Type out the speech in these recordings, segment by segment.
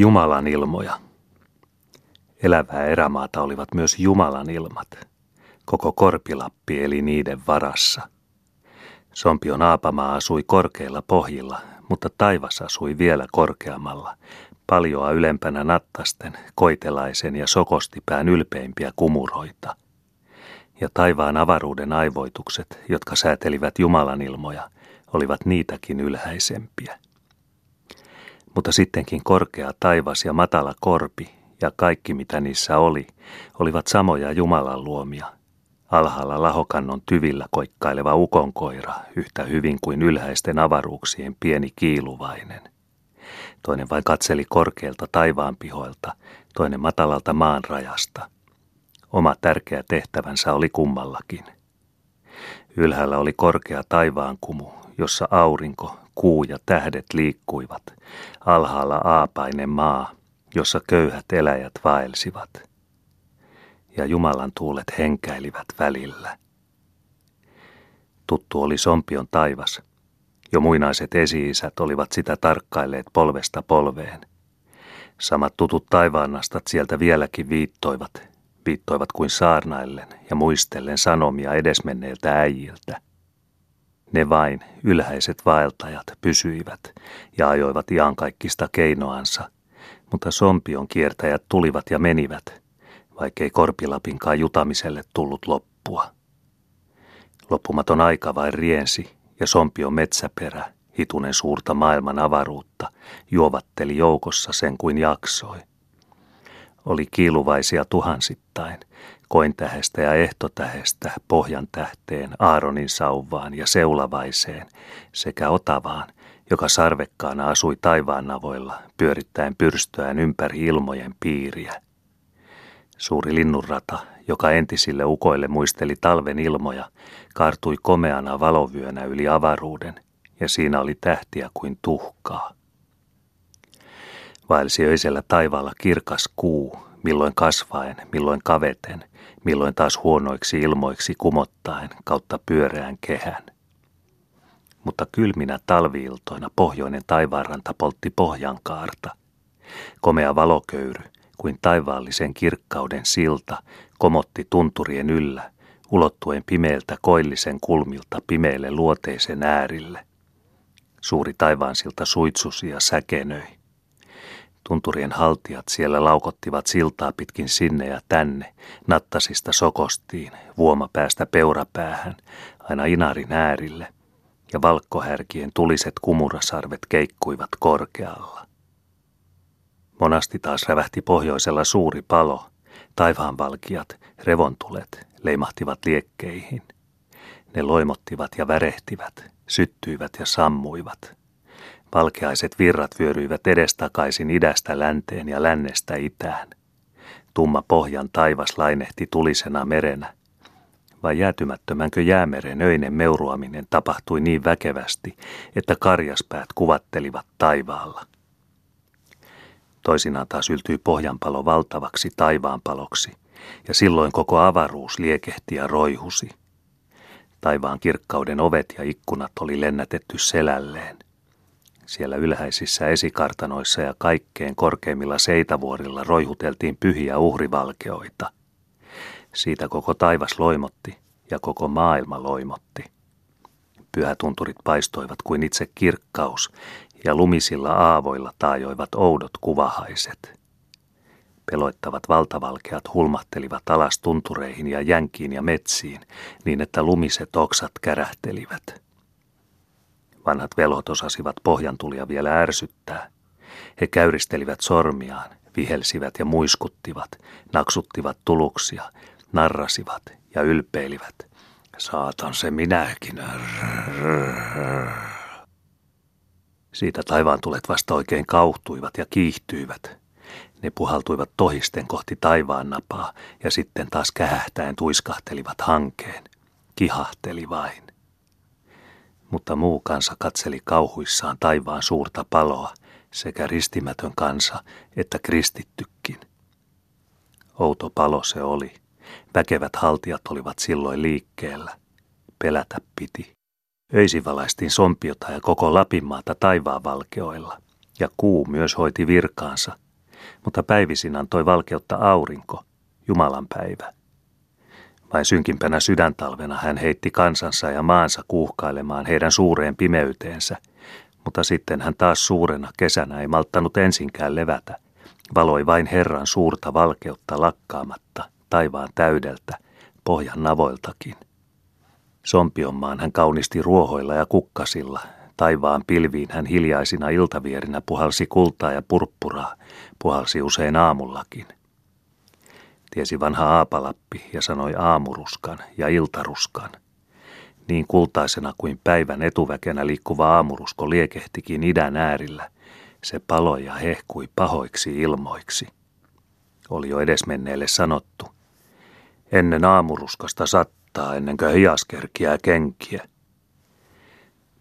Jumalan ilmoja. Elävää erämaata olivat myös Jumalan ilmat. Koko Korpilappi eli niiden varassa. Sompion aapamaa asui korkeilla pohjilla, mutta taivas asui vielä korkeammalla, paljoa ylempänä nattasten, koitelaisen ja sokostipään ylpeimpiä kumuroita. Ja taivaan avaruuden aivoitukset, jotka säätelivät Jumalan ilmoja, olivat niitäkin ylhäisempiä. Mutta sittenkin korkea taivas ja matala korpi ja kaikki mitä niissä oli, olivat samoja Jumalan luomia. Alhaalla lahokannon tyvillä koikkaileva ukonkoira yhtä hyvin kuin ylhäisten avaruuksien pieni kiiluvainen. Toinen vain katseli korkealta taivaan pihoilta, toinen matalalta maan rajasta. Oma tärkeä tehtävänsä oli kummallakin. Ylhäällä oli korkea taivaankumu, jossa aurinko, kuu ja tähdet liikkuivat, alhaalla aapainen maa, jossa köyhät eläjät vaelsivat. Ja Jumalan tuulet henkäilivät välillä. Tuttu oli Sompion taivas. Jo muinaiset esi-isät olivat sitä tarkkailleet polvesta polveen. Samat tutut taivaannastat sieltä vieläkin viittoivat, viittoivat kuin saarnaillen ja muistellen sanomia edesmenneiltä äijiltä – ne vain, ylhäiset vaeltajat, pysyivät ja ajoivat iankaikkista keinoansa, mutta sompion kiertäjät tulivat ja menivät, vaikkei Korpilapinkaan jutamiselle tullut loppua. Loppumaton aika vain riensi ja sompion metsäperä, hitunen suurta maailman avaruutta, juovatteli joukossa sen kuin jaksoi. Oli kiiluvaisia tuhansittain, kointähestä ja ehtotähestä, pohjan tähteen, Aaronin sauvaan ja seulavaiseen sekä otavaan, joka sarvekkaana asui taivaan navoilla, pyörittäen pyrstöään ympäri ilmojen piiriä. Suuri linnunrata, joka entisille ukoille muisteli talven ilmoja, kartui komeana valovyönä yli avaruuden, ja siinä oli tähtiä kuin tuhkaa. Vaelsi öisellä taivaalla kirkas kuu, milloin kasvaen, milloin kaveten, milloin taas huonoiksi ilmoiksi kumottaen kautta pyöreän kehän. Mutta kylminä talviiltoina pohjoinen taivaanranta poltti pohjankaarta. Komea valoköyry kuin taivaallisen kirkkauden silta komotti tunturien yllä, ulottuen pimeältä koillisen kulmilta pimeille luoteisen äärille. Suuri taivaansilta suitsusi ja säkenöi. Tunturien haltijat siellä laukottivat siltaa pitkin sinne ja tänne, nattasista sokostiin, vuomapäästä peurapäähän, aina inarin äärille, ja valkkohärkien tuliset kumurasarvet keikkuivat korkealla. Monasti taas rävähti pohjoisella suuri palo, taivaanvalkiat, revontulet, leimahtivat liekkeihin. Ne loimottivat ja värehtivät, syttyivät ja sammuivat – Valkeaiset virrat vyöryivät edestakaisin idästä länteen ja lännestä itään. Tumma pohjan taivas lainehti tulisena merenä. Vai jäätymättömänkö jäämeren öinen meuruaminen tapahtui niin väkevästi, että karjaspäät kuvattelivat taivaalla. Toisinaan taas yltyi pohjanpalo valtavaksi taivaanpaloksi, ja silloin koko avaruus liekehti ja roihusi. Taivaan kirkkauden ovet ja ikkunat oli lennätetty selälleen – siellä ylhäisissä esikartanoissa ja kaikkein korkeimmilla seitavuorilla roihuteltiin pyhiä uhrivalkeoita. Siitä koko taivas loimotti ja koko maailma loimotti. Pyhätunturit paistoivat kuin itse kirkkaus ja lumisilla aavoilla taajoivat oudot kuvahaiset. Peloittavat valtavalkeat hulmahtelivat alas tuntureihin ja jänkiin ja metsiin niin, että lumiset oksat kärähtelivät – Vanhat velhot osasivat pohjantulia vielä ärsyttää. He käyristelivät sormiaan, vihelsivät ja muiskuttivat, naksuttivat tuluksia, narrasivat ja ylpeilivät. Saatan se minäkin. Siitä taivaan tulet vasta oikein kauhtuivat ja kiihtyivät. Ne puhaltuivat tohisten kohti taivaan napaa ja sitten taas kähähtäen tuiskahtelivat hankeen. Kihahteli vain mutta muu kansa katseli kauhuissaan taivaan suurta paloa, sekä ristimätön kansa että kristittykin. Outo palo se oli. Väkevät haltijat olivat silloin liikkeellä. Pelätä piti. Öisin valaistiin Sompiota ja koko Lapinmaata taivaan valkeoilla, ja kuu myös hoiti virkaansa, mutta päivisin antoi valkeutta aurinko, Jumalan päivä. Vain synkimpänä sydäntalvena hän heitti kansansa ja maansa kuuhkailemaan heidän suureen pimeyteensä, mutta sitten hän taas suurena kesänä ei malttanut ensinkään levätä, valoi vain Herran suurta valkeutta lakkaamatta, taivaan täydeltä, pohjan navoiltakin. Sompionmaan hän kaunisti ruohoilla ja kukkasilla, taivaan pilviin hän hiljaisina iltavierinä puhalsi kultaa ja purppuraa, puhalsi usein aamullakin – tiesi vanha aapalappi ja sanoi aamuruskan ja iltaruskan. Niin kultaisena kuin päivän etuväkenä liikkuva aamurusko liekehtikin idän äärillä, se paloi ja hehkui pahoiksi ilmoiksi. Oli jo edesmenneelle sanottu, ennen aamuruskasta sattaa ennen kuin hiaskerkiä kenkiä.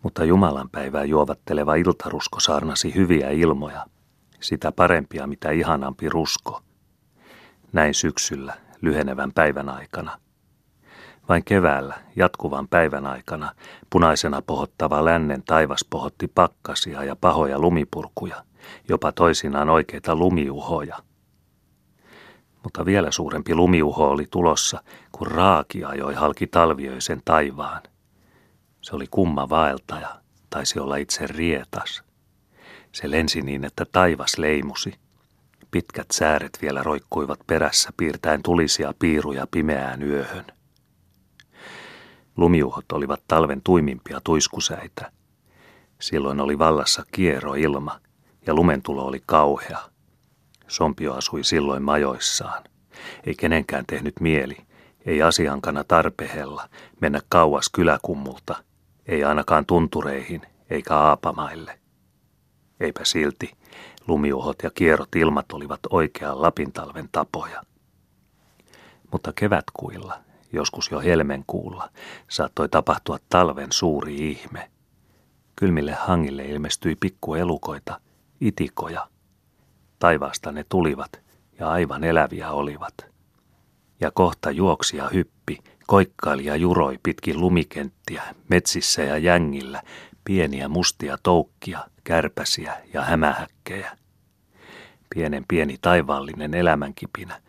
Mutta Jumalan päivää juovatteleva iltarusko saarnasi hyviä ilmoja, sitä parempia mitä ihanampi rusko – näin syksyllä, lyhenevän päivän aikana. Vain keväällä, jatkuvan päivän aikana, punaisena pohottava lännen taivas pohotti pakkasia ja pahoja lumipurkuja, jopa toisinaan oikeita lumiuhoja. Mutta vielä suurempi lumiuho oli tulossa, kun raaki ajoi halki talviöisen taivaan. Se oli kumma vaeltaja, taisi olla itse rietas. Se lensi niin, että taivas leimusi – Pitkät sääret vielä roikkuivat perässä piirtäen tulisia piiruja pimeään yöhön. Lumiuhot olivat talven tuimimpia tuiskusäitä. Silloin oli vallassa kiero ilma ja lumentulo oli kauhea. Sompio asui silloin majoissaan. Ei kenenkään tehnyt mieli, ei asiankana tarpehella, mennä kauas kyläkummulta, ei ainakaan tuntureihin eikä aapamaille. Eipä silti, Lumiuhot ja kierrot ilmat olivat oikean Lapintalven tapoja. Mutta kevätkuilla, joskus jo helmenkuulla, saattoi tapahtua talven suuri ihme. Kylmille hangille ilmestyi pikkuelukoita, itikoja. Taivaasta ne tulivat ja aivan eläviä olivat. Ja kohta juoksi ja hyppi, koikkaili ja juroi pitkin lumikenttiä, metsissä ja jängillä, pieniä mustia toukkia, kärpäsiä ja hämähäkkejä. Pienen pieni taivaallinen elämänkipinä,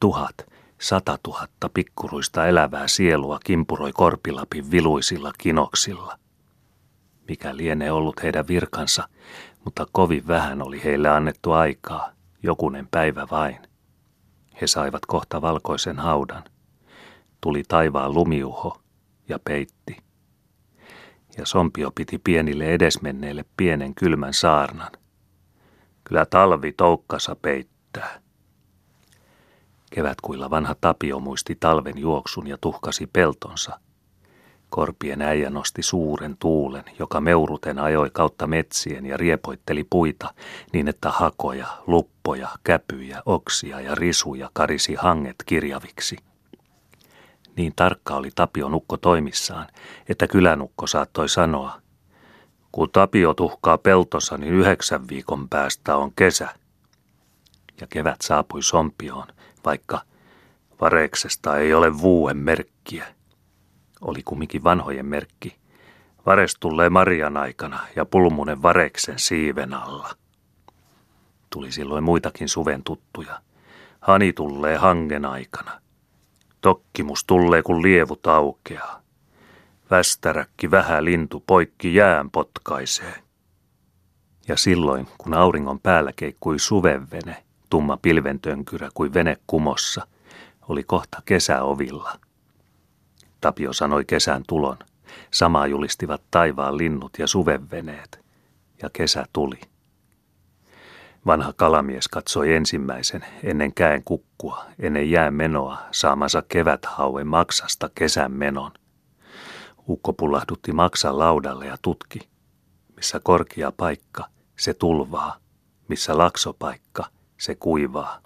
tuhat, sata tuhatta pikkuruista elävää sielua kimpuroi korpilapin viluisilla kinoksilla. Mikä lienee ollut heidän virkansa, mutta kovin vähän oli heille annettu aikaa, jokunen päivä vain. He saivat kohta valkoisen haudan. Tuli taivaan lumiuho ja peitti ja Sompio piti pienille edesmenneille pienen kylmän saarnan. Kyllä talvi toukkasa peittää. Kevätkuilla vanha Tapio muisti talven juoksun ja tuhkasi peltonsa. Korpien äijä nosti suuren tuulen, joka meuruten ajoi kautta metsien ja riepoitteli puita niin, että hakoja, luppoja, käpyjä, oksia ja risuja karisi hanget kirjaviksi – niin tarkka oli Tapio Nukko toimissaan, että kylänukko saattoi sanoa, kun Tapio tuhkaa peltossa, niin yhdeksän viikon päästä on kesä. Ja kevät saapui Sompioon, vaikka vareksesta ei ole vuuen merkkiä. Oli kumminkin vanhojen merkki. Vares tulee Marian aikana ja pulmunen vareksen siiven alla. Tuli silloin muitakin suven tuttuja. Hani tulee hangen aikana. Tokkimus tulee kun lievu taukeaa. Västäräkki vähä lintu poikki jään potkaisee. Ja silloin, kun auringon päällä keikkui suvenvene, tumma pilventönkyrä kuin vene kumossa, oli kohta kesä ovilla. Tapio sanoi kesän tulon. Samaa julistivat taivaan linnut ja suvenveneet. Ja kesä tuli. Vanha kalamies katsoi ensimmäisen, ennen käen kukkua, ennen jään menoa, saamansa keväthauen maksasta kesän menon. Ukko pullahdutti maksan laudalle ja tutki. Missä korkea paikka, se tulvaa. Missä laksopaikka, se kuivaa.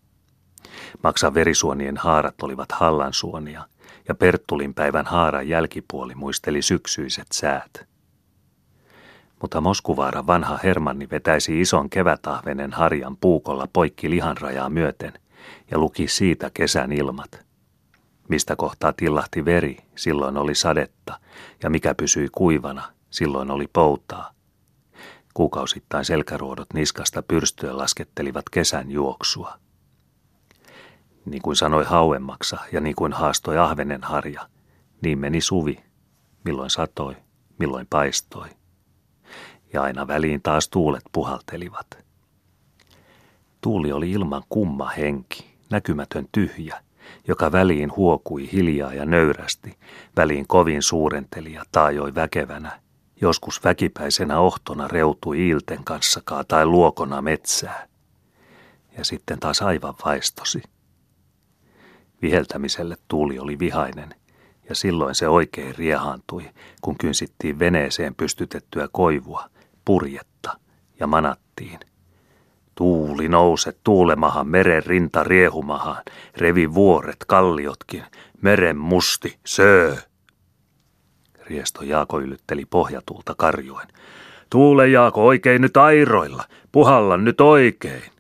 Maksan verisuonien haarat olivat hallansuonia, ja Perttulin päivän haaran jälkipuoli muisteli syksyiset säät mutta Moskuvaaran vanha Hermanni vetäisi ison kevätahvenen harjan puukolla poikki lihanrajaa myöten ja luki siitä kesän ilmat. Mistä kohtaa tillahti veri, silloin oli sadetta, ja mikä pysyi kuivana, silloin oli poutaa. Kuukausittain selkäruodot niskasta pyrstöä laskettelivat kesän juoksua. Niin kuin sanoi hauemmaksa ja niin kuin haastoi ahvenen harja, niin meni suvi, milloin satoi, milloin paistoi. Ja aina väliin taas tuulet puhaltelivat. Tuuli oli ilman kumma henki, näkymätön tyhjä, joka väliin huokui hiljaa ja nöyrästi, väliin kovin suurenteli ja taajoi väkevänä, joskus väkipäisenä ohtona reutui iilten kanssa tai luokona metsää. Ja sitten taas aivan vaistosi. Viheltämiselle tuuli oli vihainen, ja silloin se oikein riehantui, kun kynsittiin veneeseen pystytettyä koivua, purjetta ja manattiin. Tuuli nouse tuulemahan, meren rinta riehumahan, revi vuoret, kalliotkin, meren musti, söö. Riesto Jaako yllytteli pohjatuulta karjuen. Tuule Jaako oikein nyt airoilla, puhalla nyt oikein.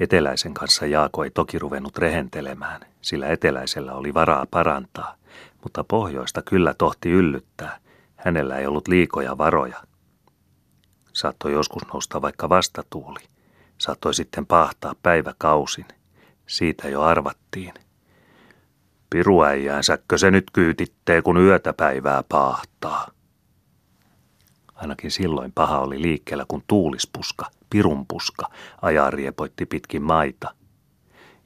Eteläisen kanssa Jaako ei toki ruvennut rehentelemään, sillä eteläisellä oli varaa parantaa, mutta pohjoista kyllä tohti yllyttää. Hänellä ei ollut liikoja varoja. Saattoi joskus nousta vaikka vastatuuli. Saattoi sitten pahtaa päiväkausin. Siitä jo arvattiin. Piruäijänsäkö se nyt kyytittee, kun yötä päivää pahtaa? Ainakin silloin paha oli liikkeellä, kun tuulispuska, pirunpuska, ajaa riepoitti pitkin maita.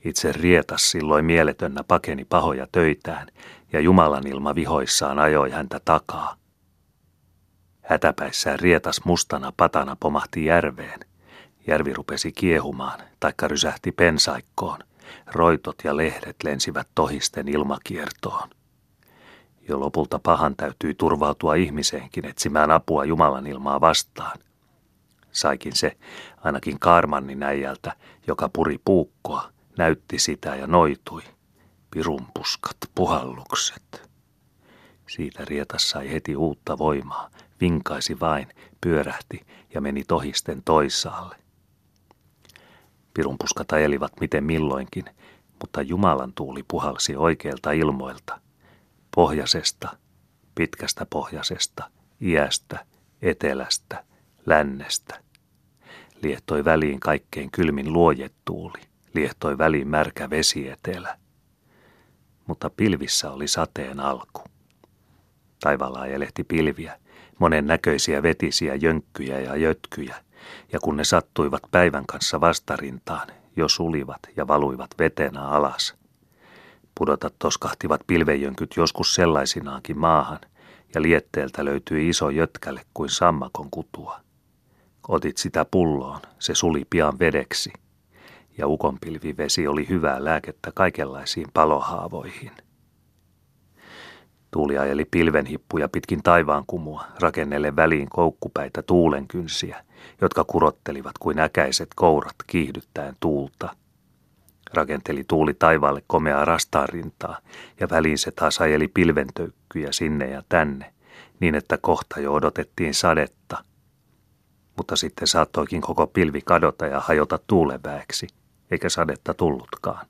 Itse rietas silloin mieletönnä pakeni pahoja töitään, ja Jumalan ilma vihoissaan ajoi häntä takaa. Hätäpäissään rietas mustana patana pomahti järveen. Järvi rupesi kiehumaan, taikka rysähti pensaikkoon. Roitot ja lehdet lensivät tohisten ilmakiertoon. Jo lopulta pahan täytyi turvautua ihmiseenkin etsimään apua Jumalan ilmaa vastaan. Saikin se ainakin Karmannin äijältä, joka puri puukkoa, näytti sitä ja noitui. Pirunpuskat, puhallukset. Siitä rietas sai heti uutta voimaa, vinkaisi vain, pyörähti ja meni tohisten toisaalle. Pirunpuskat ajelivat miten milloinkin, mutta Jumalan tuuli puhalsi oikeilta ilmoilta, pohjasesta, pitkästä pohjasesta, iästä, etelästä, lännestä. Liehtoi väliin kaikkein kylmin luojettuuli, liehtoi väliin märkä vesietelä. Mutta pilvissä oli sateen alku. Taivaalla ajelehti pilviä, monen näköisiä vetisiä jönkkyjä ja jötkyjä, ja kun ne sattuivat päivän kanssa vastarintaan, jo sulivat ja valuivat vetenä alas. Pudotat toskahtivat pilvejönkyt joskus sellaisinaankin maahan, ja lietteeltä löytyi iso jötkälle kuin sammakon kutua. Otit sitä pulloon, se suli pian vedeksi, ja ukonpilvivesi oli hyvää lääkettä kaikenlaisiin palohaavoihin. Tuuli ajeli pilvenhippuja pitkin taivaan kumua, rakennelle väliin koukkupäitä tuulenkynsiä, jotka kurottelivat kuin äkäiset kourat kiihdyttäen tuulta. Rakenteli tuuli taivaalle komeaa rastaarintaa, ja väliin se taas ajeli pilventöykkyjä sinne ja tänne, niin että kohta jo odotettiin sadetta. Mutta sitten saattoikin koko pilvi kadota ja hajota tuuleväeksi, eikä sadetta tullutkaan.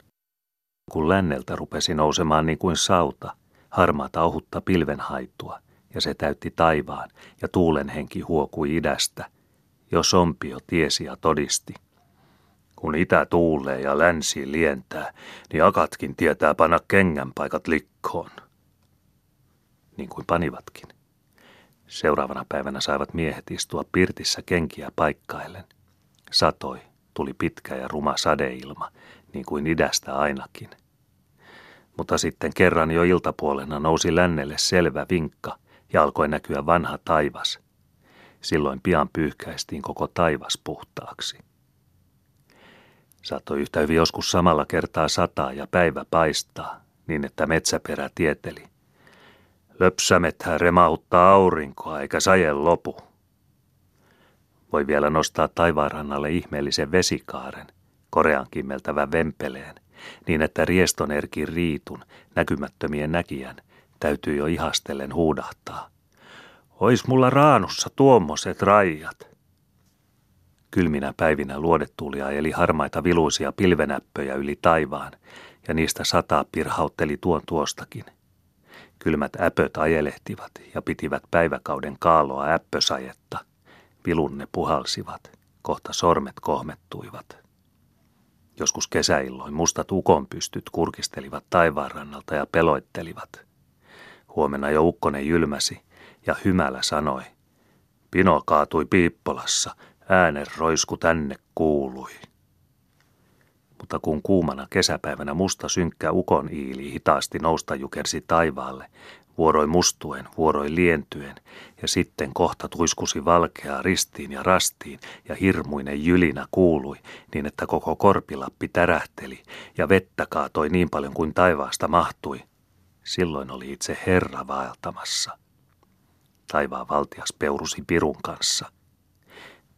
Kun länneltä rupesi nousemaan niin kuin sauta, harmaata ohutta pilvenhaittua, ja se täytti taivaan, ja tuulen henki huokui idästä. Jo sompio tiesi ja todisti. Kun itä tuulee ja länsi lientää, niin akatkin tietää panna kengän paikat likkoon. Niin kuin panivatkin. Seuraavana päivänä saivat miehet istua pirtissä kenkiä paikkaillen. Satoi, tuli pitkä ja ruma sadeilma, niin kuin idästä ainakin – mutta sitten kerran jo iltapuolena nousi lännelle selvä vinkka ja alkoi näkyä vanha taivas. Silloin pian pyyhkäistiin koko taivas puhtaaksi. Saattoi yhtä hyvin joskus samalla kertaa sataa ja päivä paistaa, niin että metsäperä tieteli. Löpsämethän remauttaa aurinkoa eikä saje lopu. Voi vielä nostaa taivaanrannalle ihmeellisen vesikaaren, korean kimmeltävän vempeleen – niin että riestonerkin riitun, näkymättömien näkijän, täytyy jo ihastellen huudahtaa. Ois mulla raanussa tuommoiset rajat. Kylminä päivinä luodettuulia eli harmaita viluisia pilvenäppöjä yli taivaan, ja niistä sataa pirhautteli tuon tuostakin. Kylmät äpöt ajelehtivat ja pitivät päiväkauden kaaloa äppösajetta, pilunne puhalsivat, kohta sormet kohmettuivat. Joskus kesäilloin mustat ukonpystyt kurkistelivat taivaanrannalta ja peloittelivat. Huomenna jo ukkonen jylmäsi ja hymälä sanoi, Pino kaatui Piippolassa, äänen roisku tänne kuului. Mutta kun kuumana kesäpäivänä musta synkkä ukon iili hitaasti nousta jukersi taivaalle, vuoroi mustuen, vuoroi lientyen, ja sitten kohta tuiskusi valkeaa ristiin ja rastiin, ja hirmuinen jylinä kuului, niin että koko korpilappi tärähteli, ja vettä kaatoi niin paljon kuin taivaasta mahtui. Silloin oli itse Herra vaeltamassa. Taivaan valtias peurusi pirun kanssa.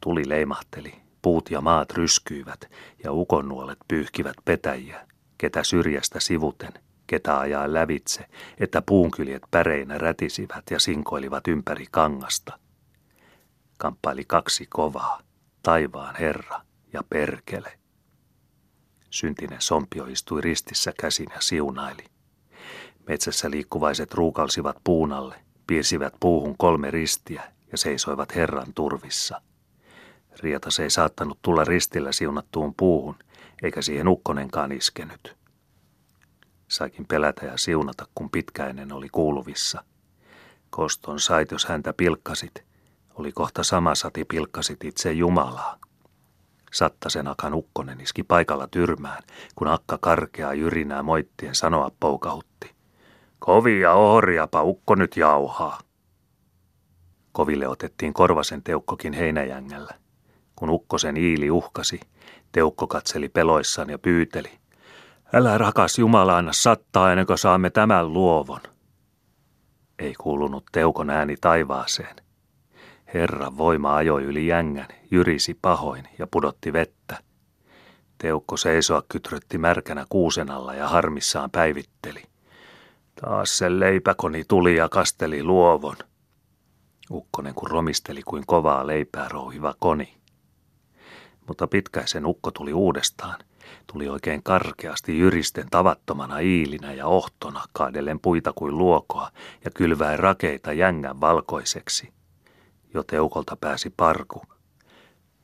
Tuli leimahteli, puut ja maat ryskyivät, ja ukonnuolet pyyhkivät petäjiä, ketä syrjästä sivuten – ketä ajaa lävitse, että puunkyljet päreinä rätisivät ja sinkoilivat ympäri kangasta. Kamppaili kaksi kovaa, taivaan herra ja perkele. Syntinen sompio istui ristissä käsin ja siunaili. Metsässä liikkuvaiset ruukalsivat puunalle, piirsivät puuhun kolme ristiä ja seisoivat Herran turvissa. Rietas ei saattanut tulla ristillä siunattuun puuhun, eikä siihen ukkonenkaan iskenyt. Saikin pelätä ja siunata, kun pitkäinen oli kuuluvissa. Koston sait, jos häntä pilkkasit. Oli kohta sama sati pilkkasit itse Jumalaa. Sattasen akan ukkonen iski paikalla tyrmään, kun akka karkeaa jyrinää moittien sanoa poukahutti. Kovia ohriapa ukko nyt jauhaa. Koville otettiin korvasen teukkokin heinäjängällä. Kun ukkosen iili uhkasi, teukko katseli peloissaan ja pyyteli. Älä rakas Jumala anna sattaa ennen kuin saamme tämän luovon. Ei kuulunut teukon ääni taivaaseen. Herran voima ajoi yli jängän, jyrisi pahoin ja pudotti vettä. Teukko seisoa kytrötti märkänä kuusen alla ja harmissaan päivitteli. Taas se leipäkoni tuli ja kasteli luovon. Ukkonen kun romisteli kuin kovaa leipää rouhiva koni. Mutta pitkäisen ukko tuli uudestaan Tuli oikein karkeasti jyristen tavattomana iilinä ja ohtona kaadellen puita kuin luokoa ja kylväen rakeita jängän valkoiseksi. Jo teukolta pääsi parku.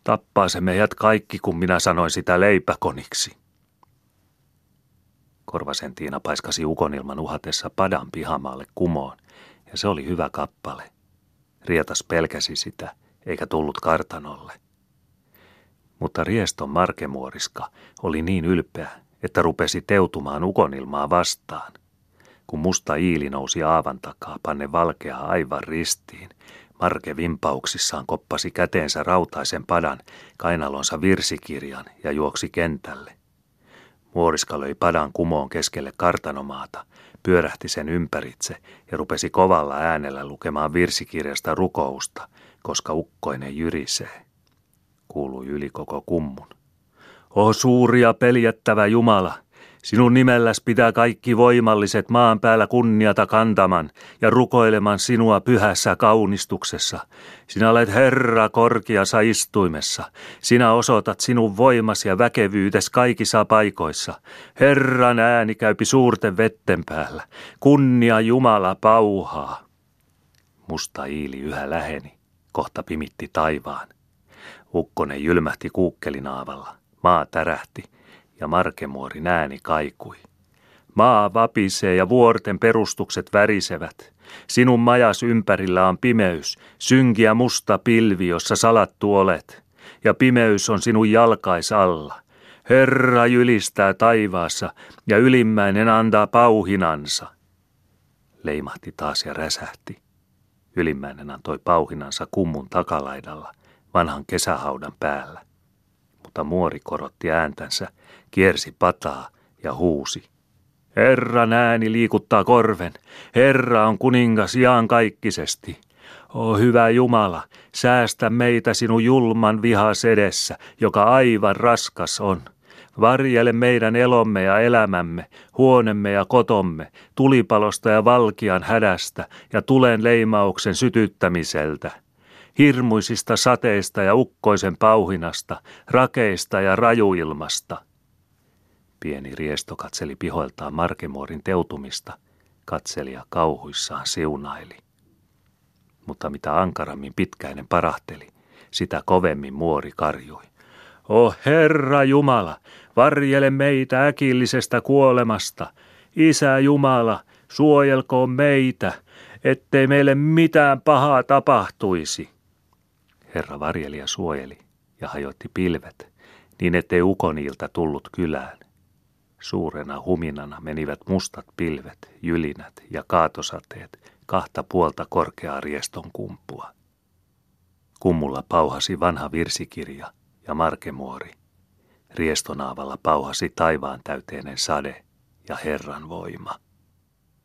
Tappaa se meidät kaikki, kun minä sanoin sitä leipäkoniksi. Korvasen Tiina paiskasi ukonilman uhatessa padan pihamaalle kumoon, ja se oli hyvä kappale. Rietas pelkäsi sitä, eikä tullut kartanolle mutta Rieston markemuoriska oli niin ylpeä, että rupesi teutumaan ukonilmaa vastaan. Kun musta iili nousi aavan takaa, panne valkea aivan ristiin, Marke vimpauksissaan koppasi käteensä rautaisen padan, kainalonsa virsikirjan ja juoksi kentälle. Muoriska löi padan kumoon keskelle kartanomaata, pyörähti sen ympäritse ja rupesi kovalla äänellä lukemaan virsikirjasta rukousta, koska ukkoinen jyrisee kuului yli koko kummun. O suuri ja peljättävä Jumala, sinun nimelläs pitää kaikki voimalliset maan päällä kunniata kantaman ja rukoileman sinua pyhässä kaunistuksessa. Sinä olet Herra korkeassa istuimessa. Sinä osoitat sinun voimas ja väkevyytes kaikissa paikoissa. Herran ääni käypi suurten vetten päällä. Kunnia Jumala pauhaa. Musta iili yhä läheni, kohta pimitti taivaan. Ukkonen jylmähti kuukkelinaavalla. Maa tärähti ja markemuori ääni kaikui. Maa vapisee ja vuorten perustukset värisevät. Sinun majas ympärillä on pimeys, synkiä musta pilvi, jossa salattu olet. Ja pimeys on sinun jalkais alla. Herra jylistää taivaassa ja ylimmäinen antaa pauhinansa. Leimahti taas ja räsähti. Ylimmäinen antoi pauhinansa kummun takalaidalla – vanhan kesähaudan päällä. Mutta muori korotti ääntänsä, kiersi pataa ja huusi. Herran ääni liikuttaa korven. Herra on kuningas kaikkisesti. O hyvä Jumala, säästä meitä sinun julman vihas edessä, joka aivan raskas on. Varjele meidän elomme ja elämämme, huonemme ja kotomme, tulipalosta ja valkian hädästä ja tulen leimauksen sytyttämiseltä hirmuisista sateista ja ukkoisen pauhinasta, rakeista ja rajuilmasta. Pieni riesto katseli pihoiltaan Markemuorin teutumista, katseli ja kauhuissaan siunaili. Mutta mitä ankarammin pitkäinen parahteli, Sitä kovemmin muori karjui. O Herra Jumala, varjele meitä äkillisestä kuolemasta. Isä Jumala, suojelkoon meitä, ettei meille mitään pahaa tapahtuisi. Herra varjeli ja suojeli ja hajotti pilvet, niin ettei ukoniilta tullut kylään. Suurena huminana menivät mustat pilvet, jylinät ja kaatosateet kahta puolta korkeaa rieston kumpua. Kummulla pauhasi vanha virsikirja ja markemuori. Riestonaavalla pauhasi taivaan täyteinen sade ja Herran voima.